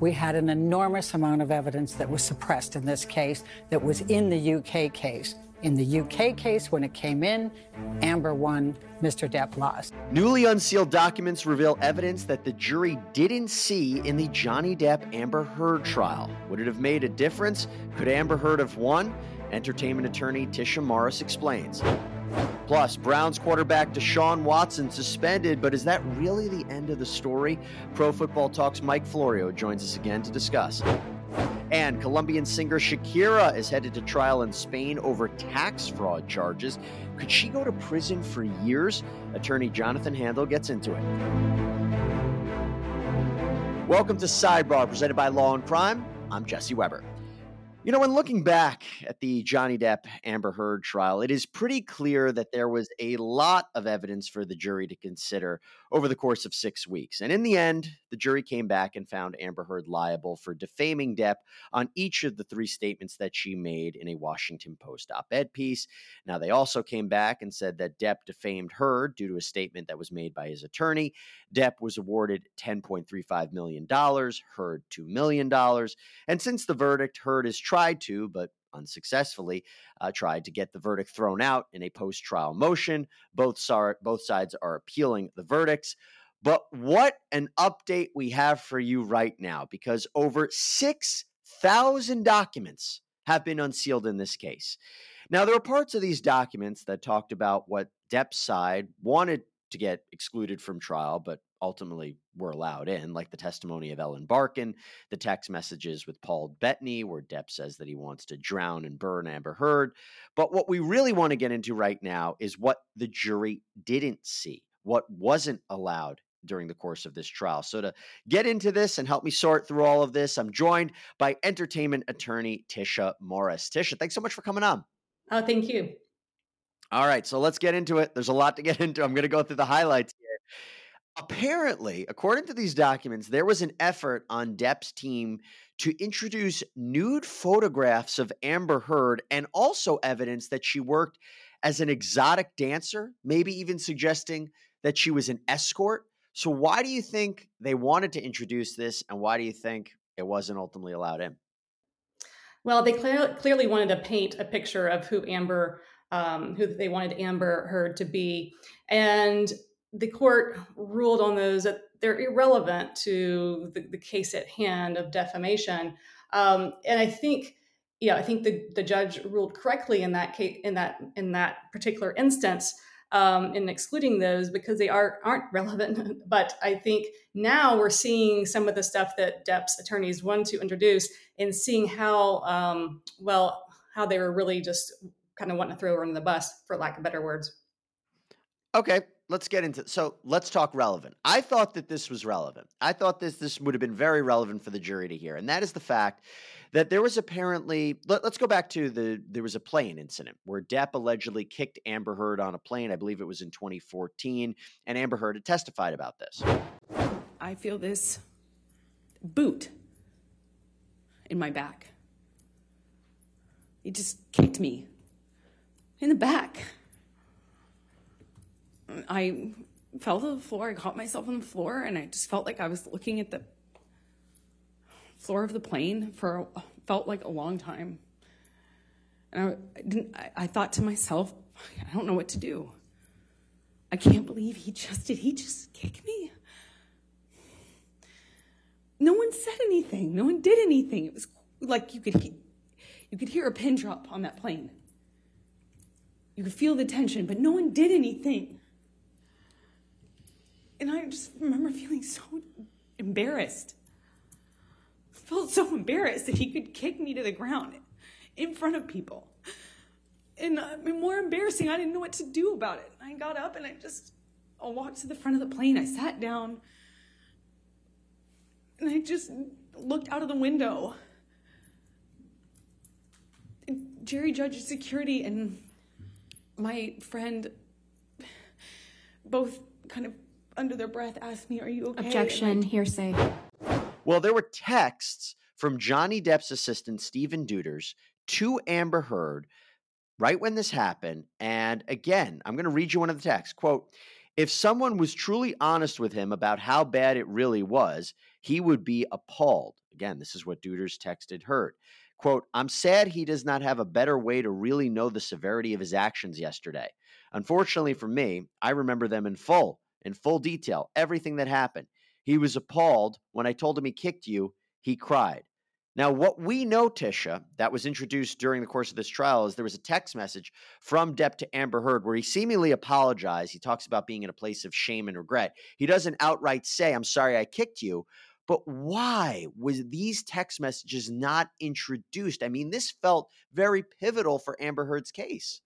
We had an enormous amount of evidence that was suppressed in this case that was in the UK case. In the UK case, when it came in, Amber won, Mr. Depp lost. Newly unsealed documents reveal evidence that the jury didn't see in the Johnny Depp Amber Heard trial. Would it have made a difference? Could Amber Heard have won? Entertainment attorney Tisha Morris explains. Plus, Browns quarterback Deshaun Watson suspended, but is that really the end of the story? Pro Football Talks Mike Florio joins us again to discuss. And Colombian singer Shakira is headed to trial in Spain over tax fraud charges. Could she go to prison for years? Attorney Jonathan Handel gets into it. Welcome to Sidebar, presented by Law and Crime. I'm Jesse Weber. You know, when looking back at the Johnny Depp Amber Heard trial, it is pretty clear that there was a lot of evidence for the jury to consider over the course of six weeks. And in the end, the jury came back and found Amber Heard liable for defaming Depp on each of the three statements that she made in a Washington Post op ed piece. Now, they also came back and said that Depp defamed Heard due to a statement that was made by his attorney. Depp was awarded $10.35 million, Heard $2 million. And since the verdict, Heard is tried to, but unsuccessfully, uh, tried to get the verdict thrown out in a post trial motion. Both, both sides are appealing the verdicts. But what an update we have for you right now because over 6,000 documents have been unsealed in this case. Now, there are parts of these documents that talked about what Depp's side wanted to get excluded from trial, but ultimately were allowed in, like the testimony of Ellen Barkin, the text messages with Paul Bettany, where Depp says that he wants to drown and burn Amber Heard. But what we really want to get into right now is what the jury didn't see, what wasn't allowed during the course of this trial. So, to get into this and help me sort through all of this, I'm joined by entertainment attorney Tisha Morris. Tisha, thanks so much for coming on. Oh, thank you. All right, so let's get into it. There's a lot to get into. I'm going to go through the highlights here. Apparently, according to these documents, there was an effort on Depp's team to introduce nude photographs of Amber Heard and also evidence that she worked as an exotic dancer, maybe even suggesting that she was an escort. So, why do you think they wanted to introduce this, and why do you think it wasn't ultimately allowed in? Well, they clear, clearly wanted to paint a picture of who Amber, um, who they wanted Amber Heard to be, and the court ruled on those that they're irrelevant to the, the case at hand of defamation. Um, and I think, yeah, I think the, the judge ruled correctly in that case, in that in that particular instance, um, in excluding those because they are aren't relevant. but I think now we're seeing some of the stuff that Depp's attorneys wanted to introduce and seeing how um, well how they were really just kind of wanting to throw her under the bus, for lack of better words. Okay, let's get into so let's talk relevant. I thought that this was relevant. I thought this this would have been very relevant for the jury to hear, and that is the fact that there was apparently let, us go back to the there was a plane incident where Depp allegedly kicked Amber Heard on a plane. I believe it was in 2014, and Amber Heard had testified about this. I feel this boot in my back. He just kicked me in the back. I fell to the floor. I caught myself on the floor, and I just felt like I was looking at the floor of the plane for felt like a long time. And I, I didn't. I, I thought to myself, I don't know what to do. I can't believe he just did. He just kick me. No one said anything. No one did anything. It was like you could you could hear a pin drop on that plane. You could feel the tension, but no one did anything. And I just remember feeling so embarrassed. I felt so embarrassed that he could kick me to the ground in front of people. And uh, more embarrassing, I didn't know what to do about it. I got up and I just I walked to the front of the plane. I sat down and I just looked out of the window Jerry Judge's security and my friend both kind of under their breath asked me, Are you okay? Objection, hearsay. Well, there were texts from Johnny Depp's assistant, Stephen Deuters, to Amber Heard right when this happened. And again, I'm going to read you one of the texts. Quote, if someone was truly honest with him about how bad it really was, he would be appalled. Again, this is what Deuters texted Heard. Quote, I'm sad he does not have a better way to really know the severity of his actions yesterday. Unfortunately for me, I remember them in full, in full detail, everything that happened. He was appalled. When I told him he kicked you, he cried. Now, what we know, Tisha, that was introduced during the course of this trial is there was a text message from Depp to Amber Heard where he seemingly apologized. He talks about being in a place of shame and regret. He doesn't outright say, I'm sorry I kicked you. But why was these text messages not introduced? I mean, this felt very pivotal for Amber Heard's case.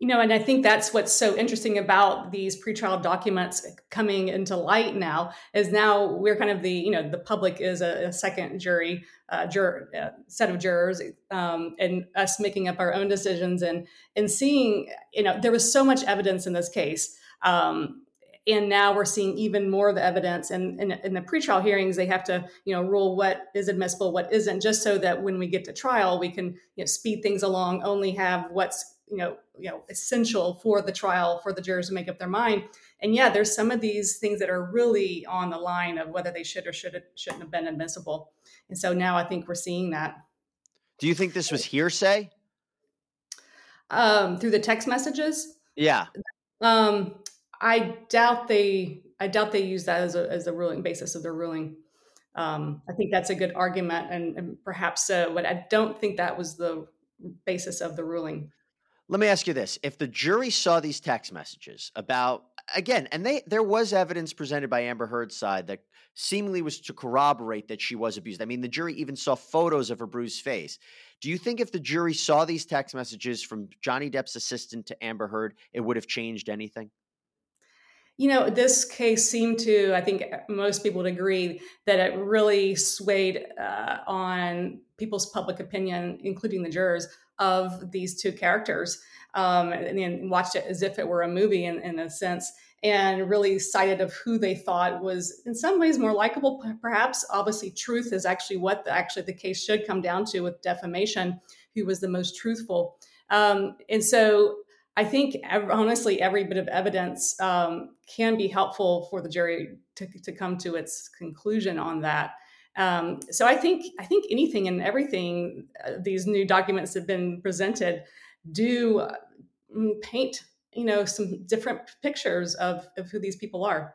You know, and I think that's what's so interesting about these pretrial documents coming into light now is now we're kind of the, you know, the public is a, a second jury, uh, juror, uh, set of jurors, um, and us making up our own decisions and and seeing, you know, there was so much evidence in this case. Um, and now we're seeing even more of the evidence and in, in, the pretrial hearings. They have to you know rule what is admissible what isn't just so that when we get to trial we can you know speed things along only have what's you know you know essential for the trial for the jurors to make up their mind. And yeah there's some of these things that are really on the line of whether they should or should shouldn't have been admissible. And so now i think we're seeing that. Do you think this was hearsay? Um through the text messages? Yeah. Um I doubt they. I doubt they use that as a as a ruling basis of their ruling. Um, I think that's a good argument, and, and perhaps so. But I don't think that was the basis of the ruling. Let me ask you this: If the jury saw these text messages about again, and they there was evidence presented by Amber Heard's side that seemingly was to corroborate that she was abused. I mean, the jury even saw photos of her bruised face. Do you think if the jury saw these text messages from Johnny Depp's assistant to Amber Heard, it would have changed anything? You know, this case seemed to, I think most people would agree that it really swayed uh, on people's public opinion, including the jurors, of these two characters, um, and, and watched it as if it were a movie in, in a sense, and really cited of who they thought was in some ways more likable, perhaps. Obviously, truth is actually what the, actually the case should come down to with defamation, who was the most truthful. Um, and so I think honestly, every bit of evidence um, can be helpful for the jury to, to come to its conclusion on that. Um, so I think I think anything and everything uh, these new documents have been presented do uh, paint you know some different pictures of, of who these people are.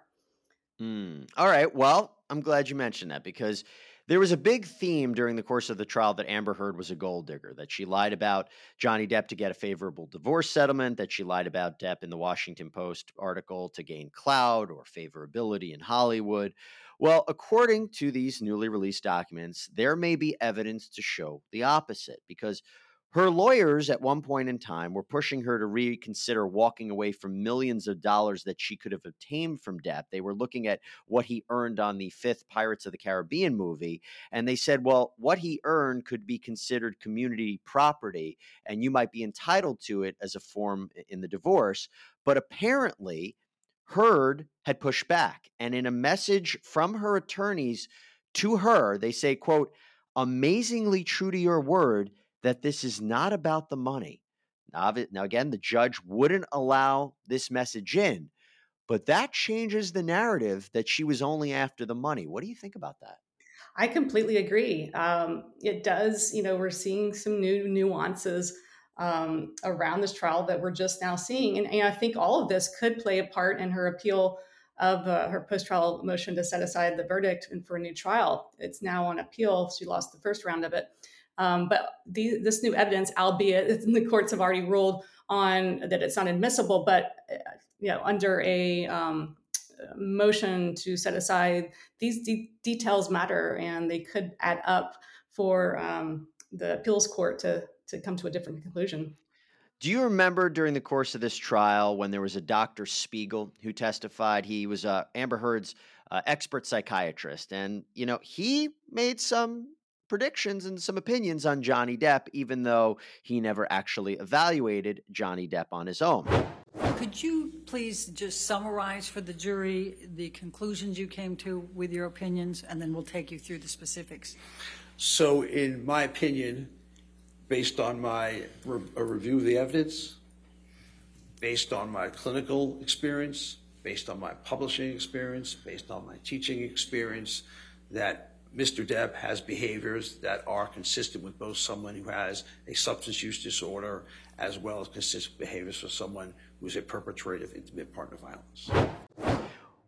Mm. All right. Well, I'm glad you mentioned that because there was a big theme during the course of the trial that Amber Heard was a gold digger, that she lied about Johnny Depp to get a favorable divorce settlement, that she lied about Depp in the Washington Post article to gain clout or favorability in Hollywood. Well, according to these newly released documents, there may be evidence to show the opposite because her lawyers at one point in time were pushing her to reconsider walking away from millions of dollars that she could have obtained from Depp. They were looking at what he earned on the fifth Pirates of the Caribbean movie, and they said, well, what he earned could be considered community property, and you might be entitled to it as a form in the divorce. But apparently, Heard had pushed back, and in a message from her attorneys to her, they say, quote, amazingly true to your word that this is not about the money. Now, now, again, the judge wouldn't allow this message in, but that changes the narrative that she was only after the money. What do you think about that? I completely agree. Um, it does, you know, we're seeing some new nuances um, around this trial that we're just now seeing. And, and, I think all of this could play a part in her appeal of uh, her post trial motion to set aside the verdict and for a new trial. It's now on appeal. She lost the first round of it. Um, but the, this new evidence, albeit the courts have already ruled on that it's not admissible, but uh, you know under a um, motion to set aside these de- details matter, and they could add up for um, the appeals court to to come to a different conclusion. Do you remember during the course of this trial when there was a Dr. Spiegel who testified? He was uh, Amber Heard's uh, expert psychiatrist, and you know he made some predictions and some opinions on Johnny Depp, even though he never actually evaluated Johnny Depp on his own. Could you please just summarize for the jury the conclusions you came to with your opinions, and then we'll take you through the specifics? So, in my opinion, based on my re- a review of the evidence, based on my clinical experience, based on my publishing experience, based on my teaching experience, that Mr. Depp has behaviors that are consistent with both someone who has a substance use disorder as well as consistent behaviors for someone who's a perpetrator of intimate partner violence.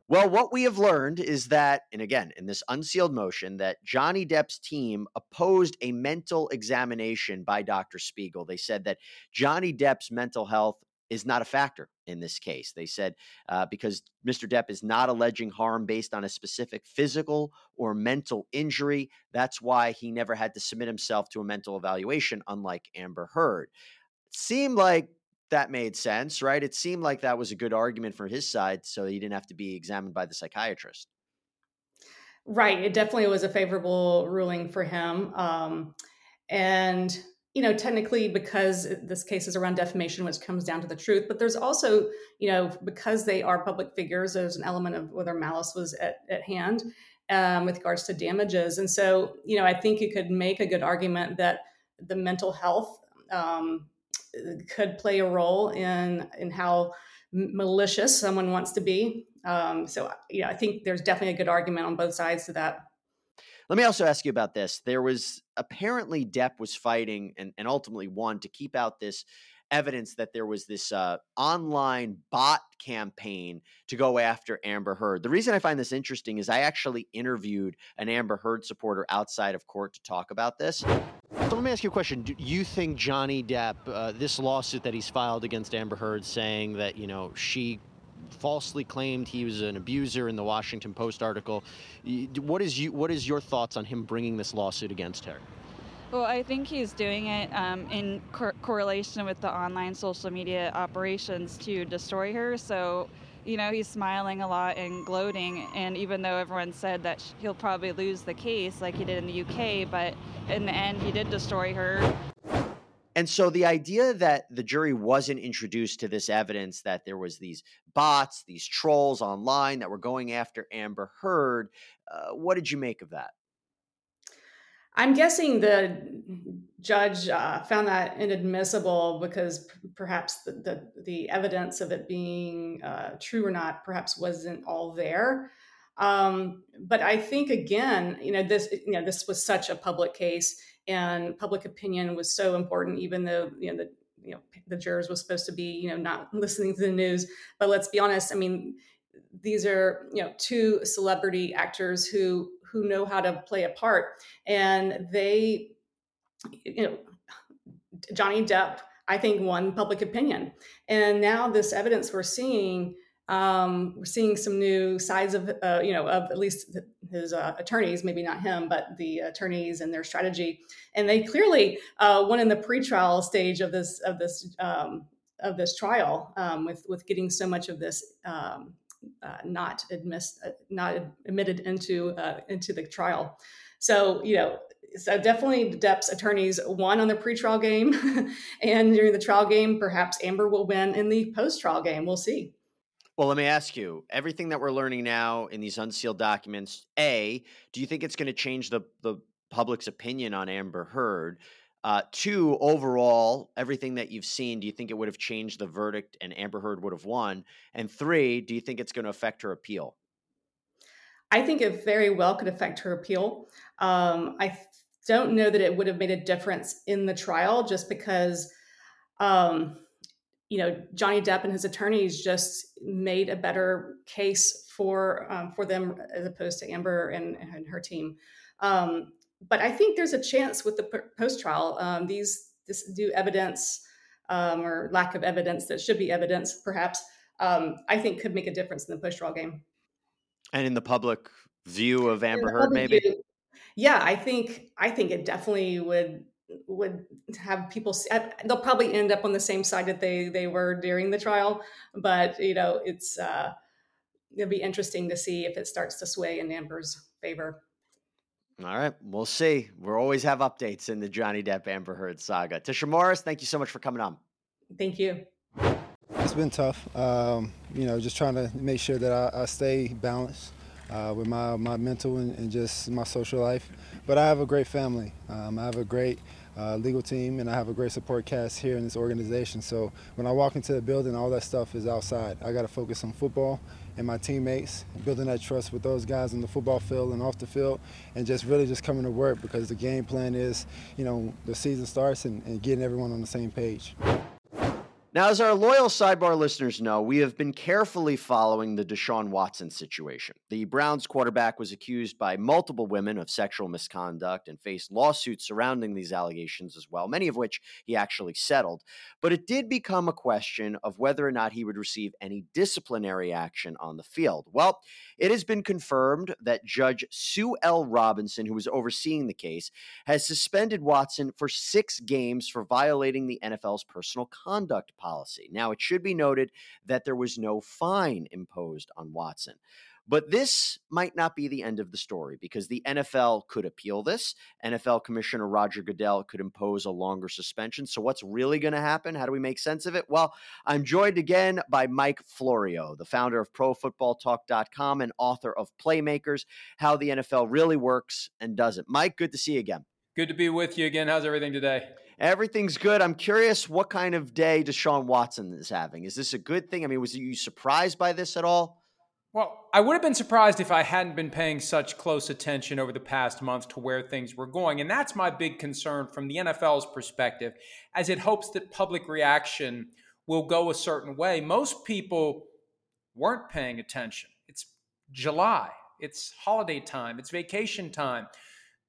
Well, what we have learned is that, and again, in this unsealed motion, that Johnny Depp's team opposed a mental examination by Dr. Spiegel. They said that Johnny Depp's mental health is not a factor in this case. They said uh, because Mr. Depp is not alleging harm based on a specific physical or mental injury, that's why he never had to submit himself to a mental evaluation, unlike Amber Heard. Seemed like that made sense, right? It seemed like that was a good argument for his side, so he didn't have to be examined by the psychiatrist. Right. It definitely was a favorable ruling for him. Um, and, you know, technically, because this case is around defamation, which comes down to the truth, but there's also, you know, because they are public figures, there's an element of whether malice was at, at hand um, with regards to damages. And so, you know, I think you could make a good argument that the mental health um, could play a role in in how malicious someone wants to be. Um, so, you know, I think there's definitely a good argument on both sides to that. Let me also ask you about this. There was apparently Depp was fighting and, and ultimately won to keep out this evidence that there was this uh, online bot campaign to go after Amber Heard. The reason I find this interesting is I actually interviewed an Amber Heard supporter outside of court to talk about this. So let me ask you a question. Do you think Johnny Depp, uh, this lawsuit that he's filed against Amber Heard, saying that you know she falsely claimed he was an abuser in the Washington Post article, what is you what is your thoughts on him bringing this lawsuit against her? Well, I think he's doing it um, in cor- correlation with the online social media operations to destroy her. So, you know, he's smiling a lot and gloating. And even though everyone said that he'll probably lose the case like he did in the UK, but in the end, he did destroy her. And so the idea that the jury wasn't introduced to this evidence that there was these bots, these trolls online that were going after Amber Heard, uh, what did you make of that? I'm guessing the judge uh, found that inadmissible because p- perhaps the, the, the evidence of it being uh, true or not perhaps wasn't all there. Um, but I think again, you know, this you know this was such a public case, and public opinion was so important, even though you know the you know the jurors was supposed to be you know not listening to the news. But let's be honest, I mean, these are you know two celebrity actors who who know how to play a part and they you know johnny depp i think won public opinion and now this evidence we're seeing um, we're seeing some new sides of uh, you know of at least his uh, attorneys maybe not him but the attorneys and their strategy and they clearly uh, won in the pretrial stage of this of this um, of this trial um, with with getting so much of this um, uh, not admit, uh, not admitted into uh, into the trial. So you know, so definitely Depp's attorneys won on the pretrial game, and during the trial game, perhaps Amber will win in the post-trial game. We'll see. Well, let me ask you: everything that we're learning now in these unsealed documents, a, do you think it's going to change the the public's opinion on Amber Heard? Uh, two, overall, everything that you've seen, do you think it would have changed the verdict and Amber Heard would have won? And three, do you think it's going to affect her appeal? I think it very well could affect her appeal. Um, I don't know that it would have made a difference in the trial just because, um, you know, Johnny Depp and his attorneys just made a better case for um, for them as opposed to Amber and, and her team. Um, but I think there's a chance with the post trial. Um, these this new evidence um, or lack of evidence that should be evidence, perhaps, um, I think could make a difference in the post trial game. And in the public view of Amber Heard, maybe. View, yeah, I think I think it definitely would would have people they'll probably end up on the same side that they they were during the trial but you know it's uh it'll be interesting to see if it starts to sway in amber's favor All right, we'll see. We'll always have updates in the Johnny Depp Amber Heard saga. Tisha Morris, thank you so much for coming on. Thank you. It's been tough. Um, you know, just trying to make sure that I, I stay balanced uh, with my, my mental and, and, just my social life. But I have a great family. Um, I have a great uh, legal team and I have a great support cast here in this organization. So when I walk into the building, all that stuff is outside. I got to focus on football and my teammates, building that trust with those guys on the football field and off the field, and just really just coming to work because the game plan is, you know, the season starts and, and getting everyone on the same page. Now, as our loyal sidebar listeners know, we have been carefully following the Deshaun Watson situation. The Browns quarterback was accused by multiple women of sexual misconduct and faced lawsuits surrounding these allegations as well, many of which he actually settled. But it did become a question of whether or not he would receive any disciplinary action on the field. Well, it has been confirmed that Judge Sue L. Robinson, who was overseeing the case, has suspended Watson for six games for violating the NFL's personal conduct policy. Now, it should be noted that there was no fine imposed on Watson. But this might not be the end of the story because the NFL could appeal this. NFL Commissioner Roger Goodell could impose a longer suspension. So, what's really going to happen? How do we make sense of it? Well, I'm joined again by Mike Florio, the founder of ProFootballTalk.com and author of Playmakers How the NFL Really Works and Doesn't. Mike, good to see you again. Good to be with you again. How's everything today? Everything's good. I'm curious what kind of day Deshaun Watson is having. Is this a good thing? I mean, was you surprised by this at all? Well, I would have been surprised if I hadn't been paying such close attention over the past month to where things were going. And that's my big concern from the NFL's perspective, as it hopes that public reaction will go a certain way. Most people weren't paying attention. It's July, it's holiday time, it's vacation time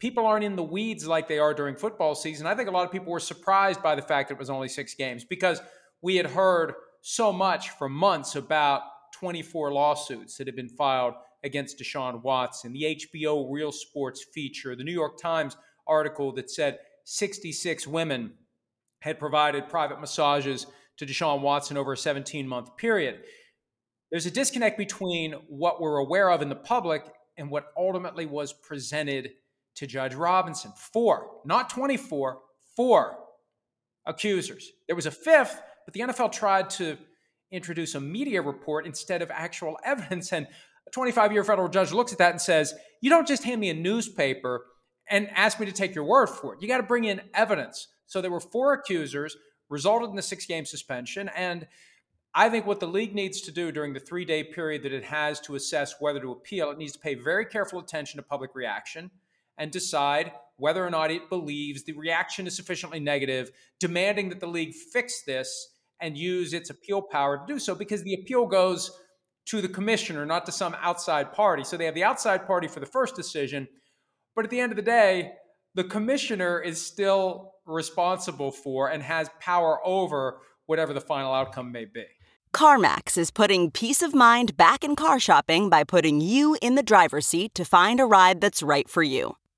people aren't in the weeds like they are during football season. I think a lot of people were surprised by the fact that it was only six games because we had heard so much for months about 24 lawsuits that had been filed against Deshaun Watson, the HBO Real Sports feature, the New York Times article that said 66 women had provided private massages to Deshaun Watson over a 17 month period. There's a disconnect between what we're aware of in the public and what ultimately was presented to Judge Robinson. Four, not 24, four accusers. There was a fifth, but the NFL tried to introduce a media report instead of actual evidence. And a 25 year federal judge looks at that and says, You don't just hand me a newspaper and ask me to take your word for it. You got to bring in evidence. So there were four accusers, resulted in the six game suspension. And I think what the league needs to do during the three day period that it has to assess whether to appeal, it needs to pay very careful attention to public reaction and decide whether or not it believes the reaction is sufficiently negative, demanding that the league fix this and use its appeal power to do so because the appeal goes to the commissioner, not to some outside party. So they have the outside party for the first decision, but at the end of the day, the commissioner is still responsible for and has power over whatever the final outcome may be. CarMax is putting peace of mind back in car shopping by putting you in the driver's seat to find a ride that's right for you.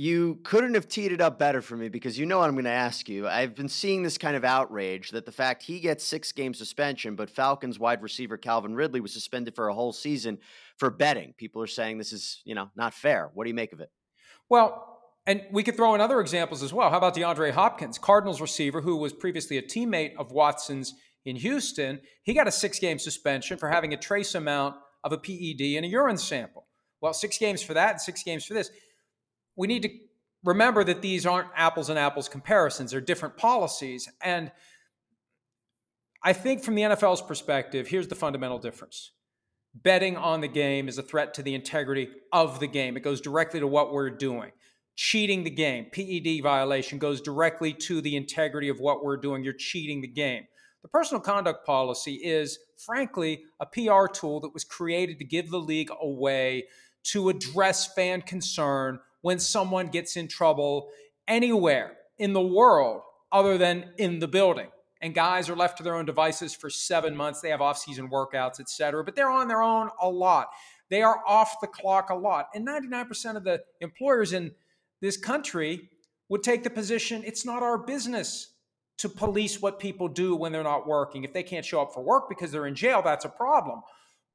You couldn't have teed it up better for me because you know what I'm going to ask you. I've been seeing this kind of outrage that the fact he gets six game suspension, but Falcons wide receiver Calvin Ridley was suspended for a whole season for betting. People are saying this is, you know, not fair. What do you make of it? Well, and we could throw in other examples as well. How about DeAndre Hopkins, Cardinals receiver, who was previously a teammate of Watson's in Houston? He got a six game suspension for having a trace amount of a PED in a urine sample. Well, six games for that and six games for this. We need to remember that these aren't apples and apples comparisons, they're different policies. And I think from the NFL's perspective, here's the fundamental difference. Betting on the game is a threat to the integrity of the game. It goes directly to what we're doing. Cheating the game, PED violation, goes directly to the integrity of what we're doing. You're cheating the game. The personal conduct policy is, frankly, a PR tool that was created to give the league a way to address fan concern when someone gets in trouble anywhere in the world other than in the building. And guys are left to their own devices for seven months. They have off-season workouts, et cetera, but they're on their own a lot. They are off the clock a lot. And 99% of the employers in this country would take the position it's not our business to police what people do when they're not working. If they can't show up for work because they're in jail, that's a problem.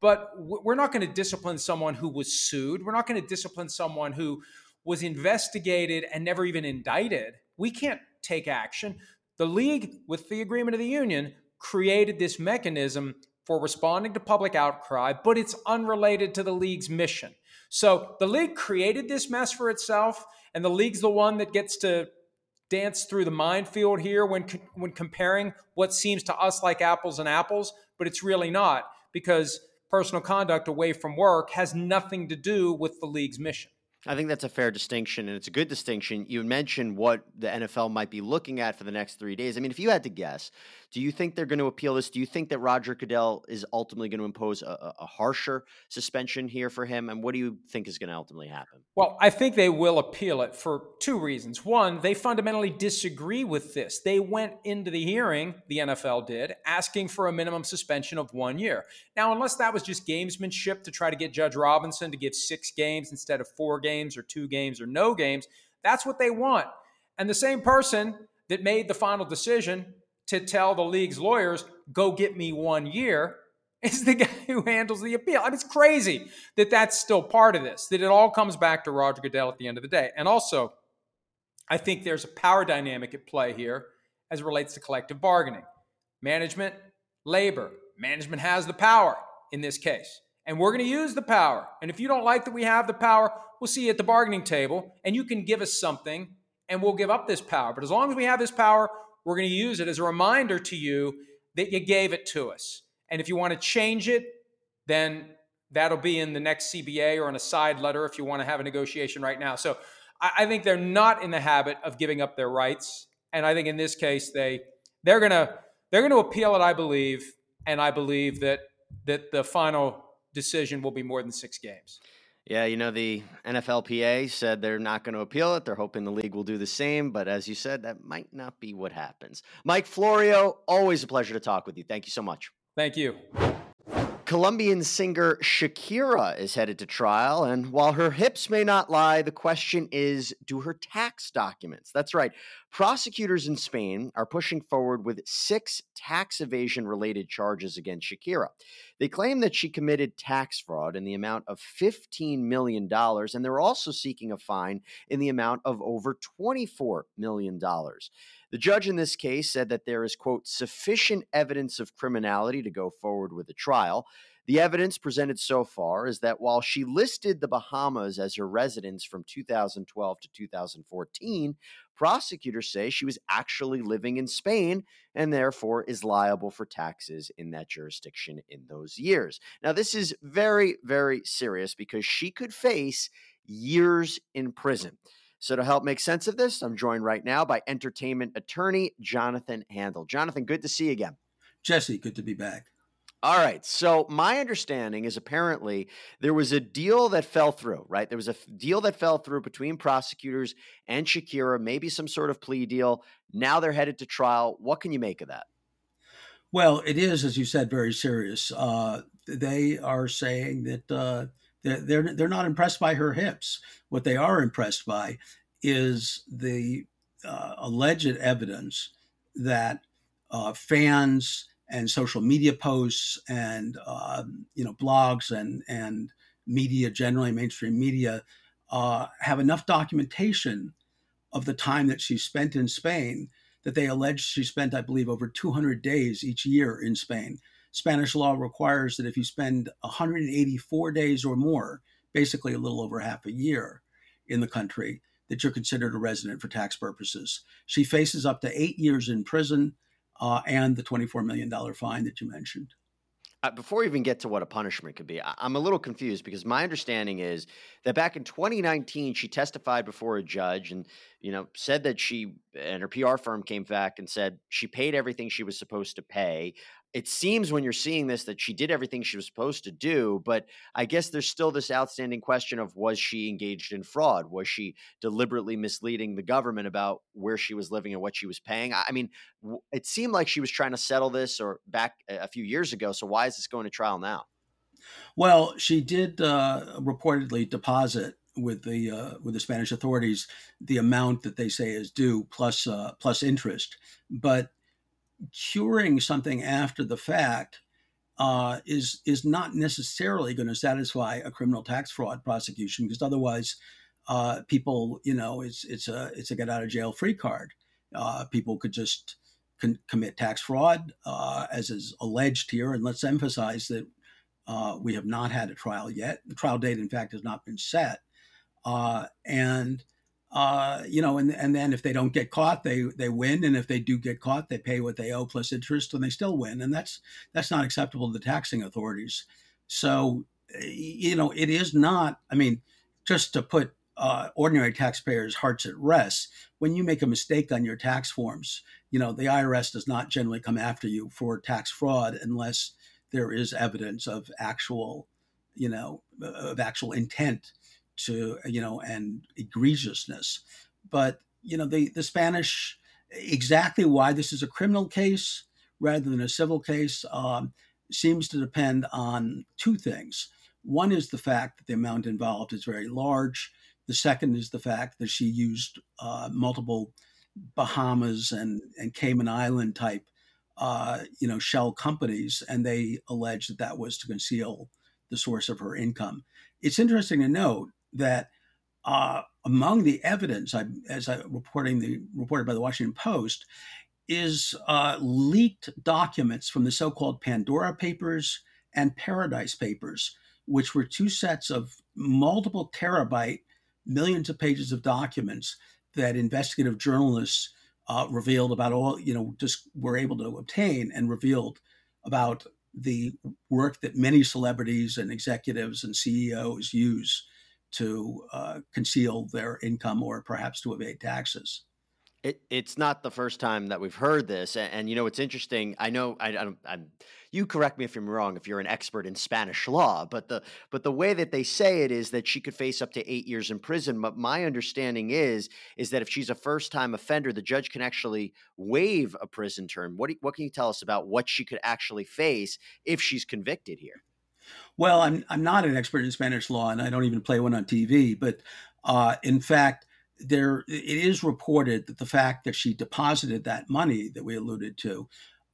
But we're not going to discipline someone who was sued. We're not going to discipline someone who was investigated and never even indicted, we can't take action. The league, with the agreement of the union, created this mechanism for responding to public outcry, but it's unrelated to the league's mission. So the league created this mess for itself, and the league's the one that gets to dance through the minefield here when when comparing what seems to us like apples and apples, but it's really not because personal conduct away from work has nothing to do with the league's mission. I think that's a fair distinction, and it's a good distinction. You mentioned what the NFL might be looking at for the next three days. I mean, if you had to guess, do you think they're going to appeal this? Do you think that Roger Goodell is ultimately going to impose a, a harsher suspension here for him? And what do you think is going to ultimately happen? Well, I think they will appeal it for two reasons. One, they fundamentally disagree with this. They went into the hearing, the NFL did, asking for a minimum suspension of one year. Now, unless that was just gamesmanship to try to get Judge Robinson to give six games instead of four games or two games or no games, that's what they want. And the same person that made the final decision to tell the league's lawyers, go get me one year, is the guy who handles the appeal. I mean, it's crazy that that's still part of this, that it all comes back to Roger Goodell at the end of the day. And also, I think there's a power dynamic at play here as it relates to collective bargaining. Management, labor. Management has the power in this case. And we're going to use the power. And if you don't like that we have the power, we'll see you at the bargaining table and you can give us something and we'll give up this power. But as long as we have this power, we're going to use it as a reminder to you that you gave it to us. And if you want to change it, then that'll be in the next CBA or in a side letter if you want to have a negotiation right now. So I, think they're not in the habit of giving up their rights. And I think in this case, they they're gonna they're gonna appeal it, I believe, and I believe that that the final decision will be more than six games. Yeah, you know, the NFLPA said they're not going to appeal it. They're hoping the league will do the same. But as you said, that might not be what happens. Mike Florio, always a pleasure to talk with you. Thank you so much. Thank you. Colombian singer Shakira is headed to trial, and while her hips may not lie, the question is do her tax documents? That's right. Prosecutors in Spain are pushing forward with six tax evasion related charges against Shakira. They claim that she committed tax fraud in the amount of $15 million, and they're also seeking a fine in the amount of over $24 million. The judge in this case said that there is, quote, sufficient evidence of criminality to go forward with a trial. The evidence presented so far is that while she listed the Bahamas as her residence from 2012 to 2014, prosecutors say she was actually living in Spain and therefore is liable for taxes in that jurisdiction in those years. Now, this is very, very serious because she could face years in prison. So, to help make sense of this, I'm joined right now by entertainment attorney Jonathan Handel. Jonathan, good to see you again. Jesse, good to be back. All right. So, my understanding is apparently there was a deal that fell through, right? There was a deal that fell through between prosecutors and Shakira, maybe some sort of plea deal. Now they're headed to trial. What can you make of that? Well, it is, as you said, very serious. Uh, they are saying that uh, they're, they're, they're not impressed by her hips. What they are impressed by is the uh, alleged evidence that uh, fans and social media posts and uh, you know blogs and and media generally mainstream media uh, have enough documentation of the time that she spent in Spain that they allege she spent, I believe, over 200 days each year in Spain. Spanish law requires that if you spend 184 days or more, basically a little over half a year in the country, that you're considered a resident for tax purposes. She faces up to eight years in prison uh, and the $24 million fine that you mentioned. Uh, before we even get to what a punishment could be, I- I'm a little confused because my understanding is that back in 2019, she testified before a judge and, you know, said that she and her PR firm came back and said she paid everything she was supposed to pay it seems when you're seeing this that she did everything she was supposed to do, but I guess there's still this outstanding question of was she engaged in fraud? Was she deliberately misleading the government about where she was living and what she was paying? I mean, it seemed like she was trying to settle this or back a few years ago. So why is this going to trial now? Well, she did uh, reportedly deposit with the uh, with the Spanish authorities the amount that they say is due plus uh, plus interest, but curing something after the fact uh, is is not necessarily going to satisfy a criminal tax fraud prosecution because otherwise, uh, people you know it's it's a it's a get out of jail free card. Uh, people could just con- commit tax fraud uh, as is alleged here, and let's emphasize that uh, we have not had a trial yet. The trial date, in fact, has not been set, uh, and uh, you know, and and then if they don't get caught, they they win, and if they do get caught, they pay what they owe plus interest, and they still win, and that's that's not acceptable to the taxing authorities. So, you know, it is not. I mean, just to put uh, ordinary taxpayers' hearts at rest, when you make a mistake on your tax forms, you know, the IRS does not generally come after you for tax fraud unless there is evidence of actual, you know, of actual intent to you know and egregiousness. But you know the the spanish exactly why this is a criminal case rather than a civil case um, seems to depend on two things. One is the fact that the amount involved is very large. The second is the fact that she used uh, multiple bahamas and, and cayman island type uh, you know shell companies and they allege that that was to conceal the source of her income. It's interesting to note that uh, among the evidence, I, as I reporting the reported by the Washington Post, is uh, leaked documents from the so-called Pandora Papers and Paradise Papers, which were two sets of multiple terabyte, millions of pages of documents that investigative journalists uh, revealed about all, you know, just were able to obtain and revealed about the work that many celebrities and executives and CEOs use to uh, conceal their income or perhaps to evade taxes. It, it's not the first time that we've heard this, and, and you know it's interesting. I know I, I, I'm. You correct me if I'm wrong. If you're an expert in Spanish law, but the but the way that they say it is that she could face up to eight years in prison. But my understanding is is that if she's a first time offender, the judge can actually waive a prison term. What do, what can you tell us about what she could actually face if she's convicted here? Well, I'm I'm not an expert in Spanish law, and I don't even play one on TV. But uh, in fact, there it is reported that the fact that she deposited that money that we alluded to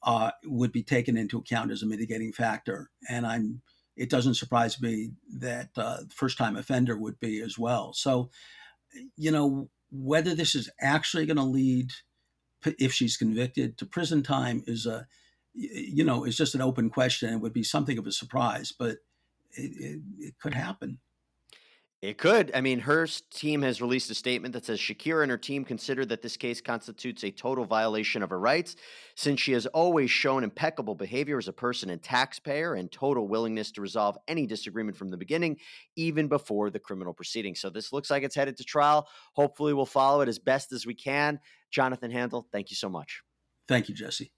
uh, would be taken into account as a mitigating factor, and I'm. It doesn't surprise me that uh, first time offender would be as well. So, you know, whether this is actually going to lead, if she's convicted, to prison time is a you know, it's just an open question. It would be something of a surprise, but it, it, it could happen. It could. I mean, her team has released a statement that says Shakira and her team consider that this case constitutes a total violation of her rights since she has always shown impeccable behavior as a person and taxpayer and total willingness to resolve any disagreement from the beginning, even before the criminal proceeding. So this looks like it's headed to trial. Hopefully, we'll follow it as best as we can. Jonathan Handel, thank you so much. Thank you, Jesse.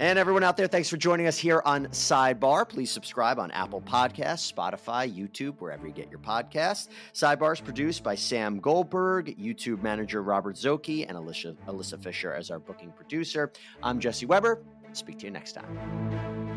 And everyone out there, thanks for joining us here on Sidebar. Please subscribe on Apple Podcasts, Spotify, YouTube, wherever you get your podcasts. Sidebar is produced by Sam Goldberg, YouTube manager Robert Szoke, and Alicia, Alyssa Fisher as our booking producer. I'm Jesse Weber. Speak to you next time.